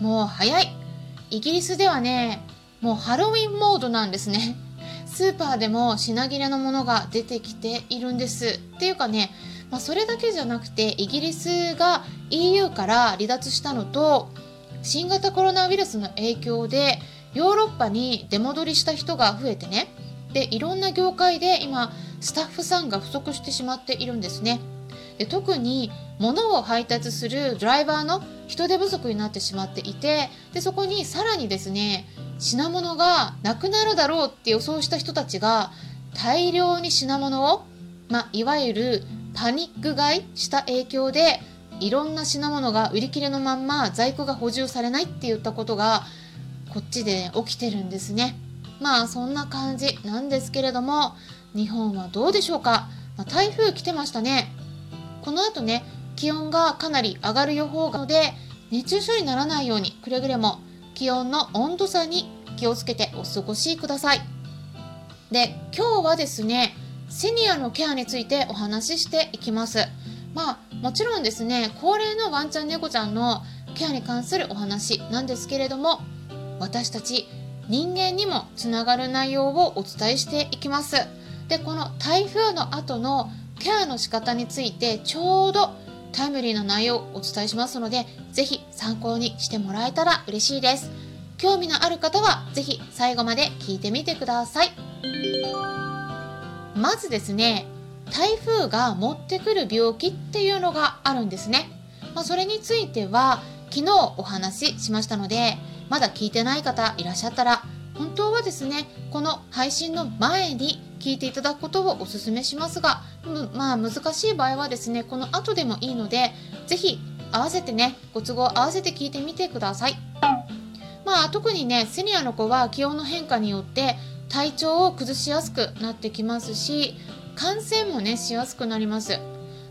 もう早い。イギリスではね、もうハロウィンモードなんですね。スーパーでも品切れのものが出てきているんです。っていうかね、まあ、それだけじゃなくてイギリスが EU から離脱したのと新型コロナウイルスの影響でヨーロッパに出戻りした人が増えてねでいろんな業界で今スタッフさんが不足してしまっているんですね。で特に物を配達するドライバーの人手不足になってしまっていてでそこにさらにですね品物がなくなるだろうって予想した人たちが大量に品物を、まあ、いわゆるパニック買いした影響でいろんな品物が売り切れのまんま在庫が補充されないって言ったことがこっちで起きてるんですね。まあそんな感じなんですけれども日本はどうでしょうか、まあ、台風来てましたね。この後ね気温がかなり上がる予報なので熱中症にならないようにくれぐれも気温の温度差に気をつけてお過ごしください。で今日はですねシニアのケアについてお話ししていきます。まあもちろんですね高齢のワンちゃん猫ちゃんのケアに関するお話なんですけれども私たち人間にもつながる内容をお伝えしていきます。でこの台風の後のケアの仕方についてちょうどタイムリーな内容をお伝えしますので是非参考にしてもらえたら嬉しいです。興味のある方は是非最後まで聞いてみてください。まずですね台風が持ってくる病気っていうのがあるんですね、まあ、それについては昨日お話ししましたのでまだ聞いてない方いらっしゃったら本当はですねこの配信の前に聞いていただくことをお勧めしますがまあ難しい場合はですねこの後でもいいので是非合わせてねご都合合わせて聞いてみてください。まあ特にねセニアの子は気温の変化によって体調を崩しやすくなってきますし感染もねしやすくなります。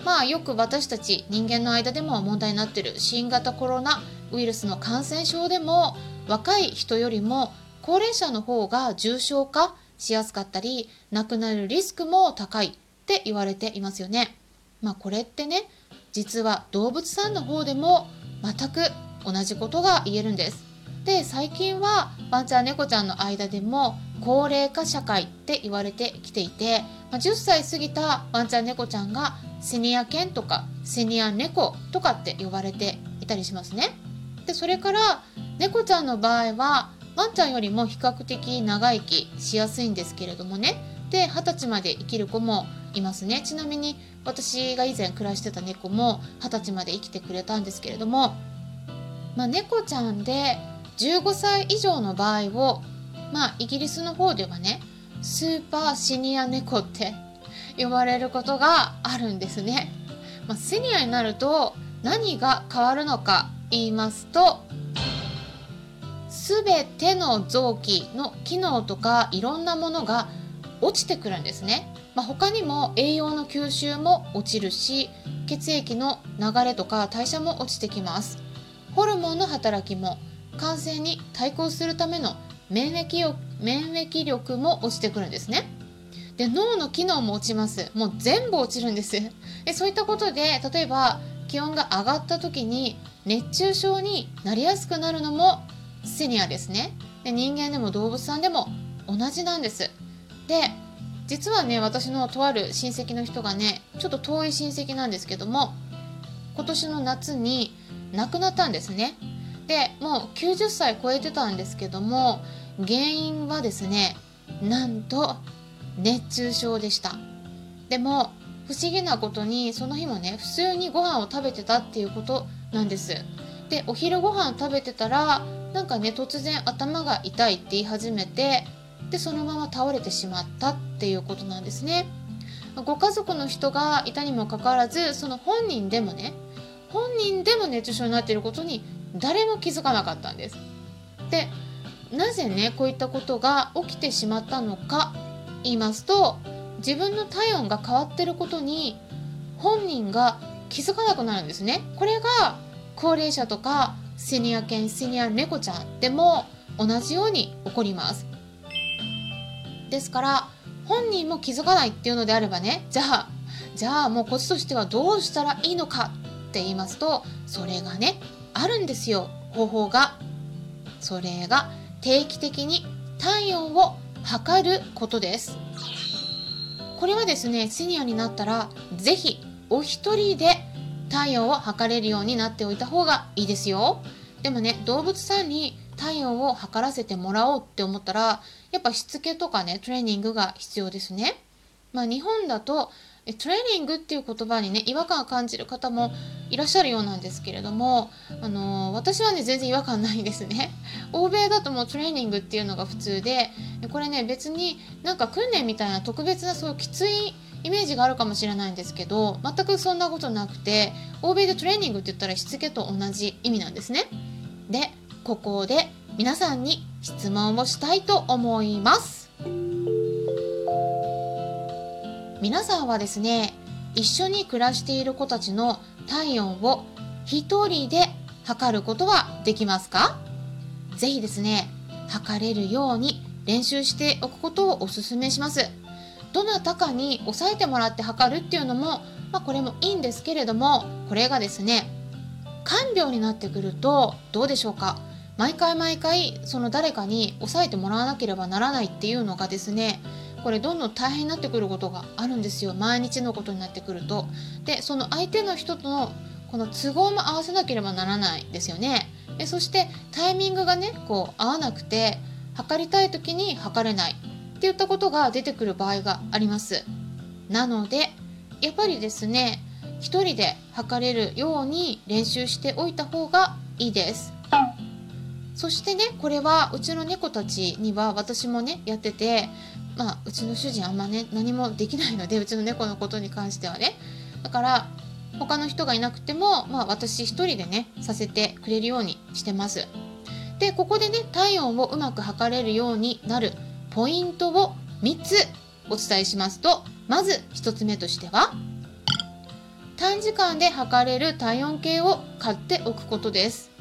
まあよく私たち人間の間でも問題になってる新型コロナウイルスの感染症でも若い人よりも高齢者の方が重症化しやすかったり亡くなるリスクも高い。って言われていますよね。まあこれってね実は動物さんの方でも全く同じことが言えるんです。で最近はワンちゃん猫ちゃんの間でも高齢化社会って言われてきていて、ま、10歳過ぎたワンちゃん猫ちゃんがセニア犬とかセニア猫とかって呼ばれていたりしますね。でそれから猫ちゃんの場合はワンちゃんよりも比較的長生きしやすいんですけれどもねで二十歳まで生きる子もいますねちなみに私が以前暮らしてた猫も二十歳まで生きてくれたんですけれども、まあ、猫ちゃんで15歳以上の場合をまあイギリスの方ではねスーパーシニア猫って呼ばれることがあるんですね。まあ、シニアになると何が変わるのか言いますと全ての臓器の機能とかいろんなものが落ちてくるんですね。まあ、他にも栄養の吸収も落ちるし血液の流れとか代謝も落ちてきます。ホルモンの働きも感染に対抗するための免疫免疫力も落ちてくるんですね。で脳の機能も落ちますもう全部落ちるんですでそういったことで例えば気温が上がった時に熱中症になりやすくなるのもセニアですねで人間でも動物さんでも同じなんですで実はね私のとある親戚の人がねちょっと遠い親戚なんですけども今年の夏に亡くなったんですね。でもう90歳超えてたんですけども原因はですねなんと熱中症でした。でも不思議なことにその日もね普通にご飯を食べてたっていうことなんです。でお昼ご飯食べてたらなんかね突然頭が痛いって言い始めてでそのまま倒れてしまったっていうことなんですねご家族の人がいたにもかかわらずその本人でもね本人でも熱中症になっていることに誰も気づかなかったんですでなぜねこういったことが起きてしまったのか言いますと自分の体温が変わってることに本人が気づかなくなるんですね。これが高齢者とかシニア犬シニア猫ちゃんでも同じように起こります。ですから本人も気づかないっていうのであればねじゃあじゃあもうコツとしてはどうしたらいいのかって言いますとそれがねあるんですよ方法が。それが定期的に体温を測ることです。これはですねシニアになったら是非お一人で体温を測れるようになっておいた方がいいですよ。でもね動物さんに体温を測らせてもらおうって思ったらやっぱしつけとかねトレーニングが必要ですね。まあ、日本だとトレーニングっていう言葉にね違和感を感じる方もいらっしゃるようなんですけれども、あのー、私はね全然違和感ないんですね 欧米だともうトレーニングっていうのが普通でこれね別になんか訓練みたいな特別なそういうきついイメージがあるかもしれないんですけど全くそんなことなくて欧米でトレーニングって言ったらしつけと同じ意味なんですねでここで皆さんに質問をしたいと思います。皆さんはですね一緒に暮らしている子たちの体温を一人で測ることはできますか？ぜひですね測れるように練習しておくことをお勧めします。どなたかに押さえてもらって測るっていうのも、まあ、これもいいんですけれどもこれがですね看病になってくるとどうでしょうか？毎回毎回その誰かに押さえてもらわなければならないっていうのがですねこれどんどん大変になってくることがあるんですよ毎日のことになってくると。でその相手の人とのこの都合も合わせなければならないですよね。でそしてタイミングがねこう合わなくて測りたい時に測れないっていったことが出てくる場合があります。なのでやっぱりですね1人で測れるように練習しておいた方がいいです。そしてねこれはうちの猫たちには私もねやっててまあうちの主人あんまね何もできないので うちの猫のことに関してはね。だから他の人がいなくても、まあ、私一人でねさせてくれるようにしてます。でここでね体温をうまく測れるようになるポイントを3つお伝えしますとまず1つ目としては短時間で測れる体温計を買っておくことです。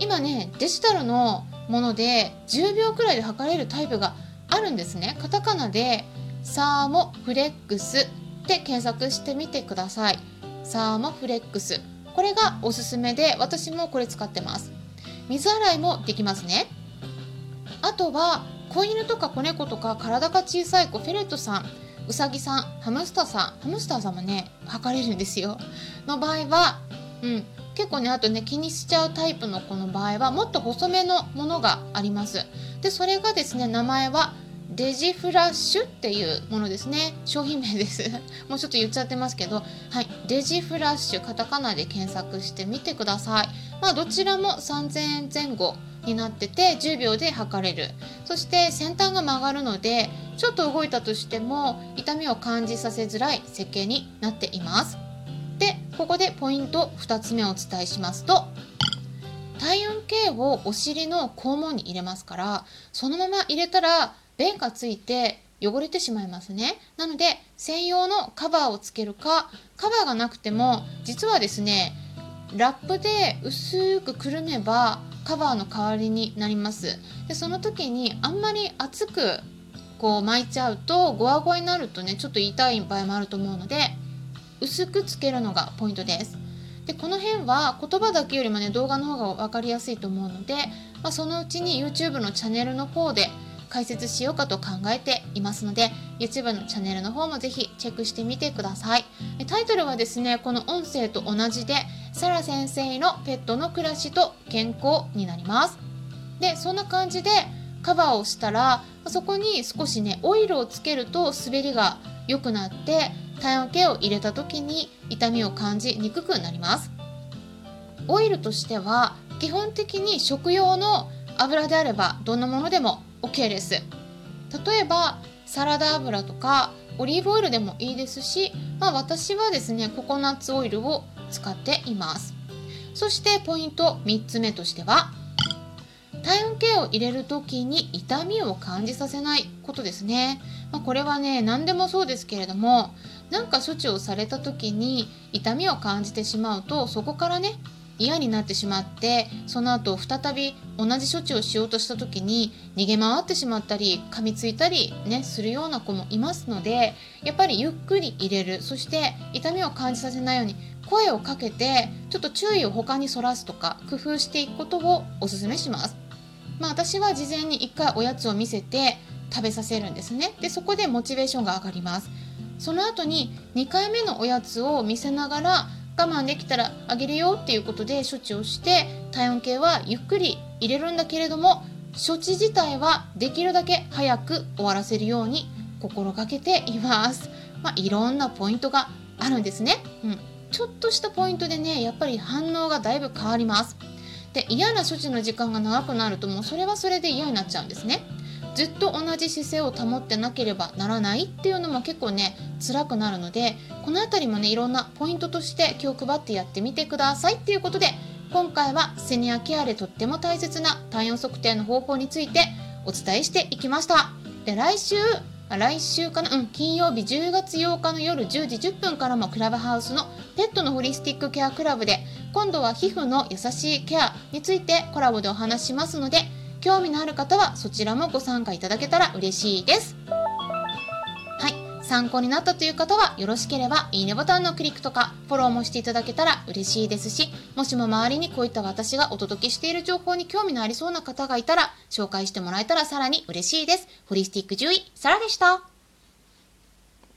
今ねデジタルのもので10秒くらいで測れるタイプがあるんですね。カタカナでサーモフレックスで検索してみてください。サーモフレックス。これがおすすめで私もこれ使ってます。水洗いもできますね。あとは子犬とか子猫とか体が小さい子フェレットさんうさぎさんハムスターさんハムスターさんもね測れるんですよ。の場合はうん結構ねあとね気にしちゃうタイプの子の場合はもっと細めのものがあります。でそれがですね名前はデジフラッシュっていうものですね。商品名です。もうちょっと言っちゃってますけど。はい。デジフラッシュカタカナで検索してみてください。まあどちらも3000円前後になってて10秒で測れる。そして先端が曲がるのでちょっと動いたとしても痛みを感じさせづらい設計になっています。でここでポイント2つ目をお伝えしますと体温計をお尻の肛門に入れますからそのまま入れたら便がついて汚れてしまいますね。なので専用のカバーをつけるかカバーがなくても実はですねラップで薄くくるめばカバーの代わりになります。でその時にあんまり厚くこう巻いちゃうとゴワゴワになるとねちょっと痛い場合もあると思うので薄くつけるのがポイントです。でこの辺は言葉だけよりもね動画の方が分かりやすいと思うので、まあ、そのうちに YouTube のチャンネルの方で解説しようかと考えていますので YouTube のチャンネルの方もぜひチェックしてみてください。タイトルはですねこの音声と同じでサラ先生のペットの暮らしと健康になります。でそんな感じでカバーをしたらそこに少しねオイルをつけると滑りが良くなって体温計を入れた時に痛みを感じにくくなります。オイルとしては基本的に食用の油であればどんなものでも OK です。例えばサラダ油とかオリーブオイルでもいいですし、まあ、私はですねココナッツオイルを使っています。そしてポイント3つ目としては体温計を入れる時に痛みを感じさせない。ことですね、まあ、これはね何でもそうですけれどもなんか処置をされた時に痛みを感じてしまうとそこからね嫌になってしまってその後再び同じ処置をしようとした時に逃げ回ってしまったり噛みついたりねするような子もいますのでやっぱりゆっくり入れるそして痛みを感じさせないように声をかけてちょっと注意を他にそらすとか工夫していくことをおすすめします。まあ、私は事前に1回おやつを見せて食べさせるんですねでそこでモチベーションが上がりますその後に2回目のおやつを見せながら我慢できたらあげるよっていうことで処置をして体温計はゆっくり入れるんだけれども処置自体はできるだけ早く終わらせるように心がけています。まあ、いろんなポイントがあるんですね。うん、ちょっとしたポイントでねやっぱり反応がだいぶ変わります。で嫌な処置の時間が長くなるともうそれはそれで嫌になっちゃうんですね。ずっと同じ姿勢を保ってなければならないっていうのも結構ね辛くなるのでこの辺りもねいろんなポイントとして気を配ってやってみてくださいっていうことで今回はセニアケアでとっても大切な体温測定の方法についてお伝えしていきました。で来週来週かな？うん金曜日10月8日の夜10時10分からもクラブハウスのペットのホリスティックケアクラブで今度は皮膚の優しいケアについてコラボでお話ししますので興味のある方はそちらもご参加いただけたら嬉しいです。はい、参考になったという方はよろしければいいねボタンのクリックとかフォローもしていただけたら嬉しいですし、もしも周りにこういった私がお届けしている情報に興味のありそうな方がいたら紹介してもらえたらさらに嬉しいです。ホリスティック獣医、サラでした。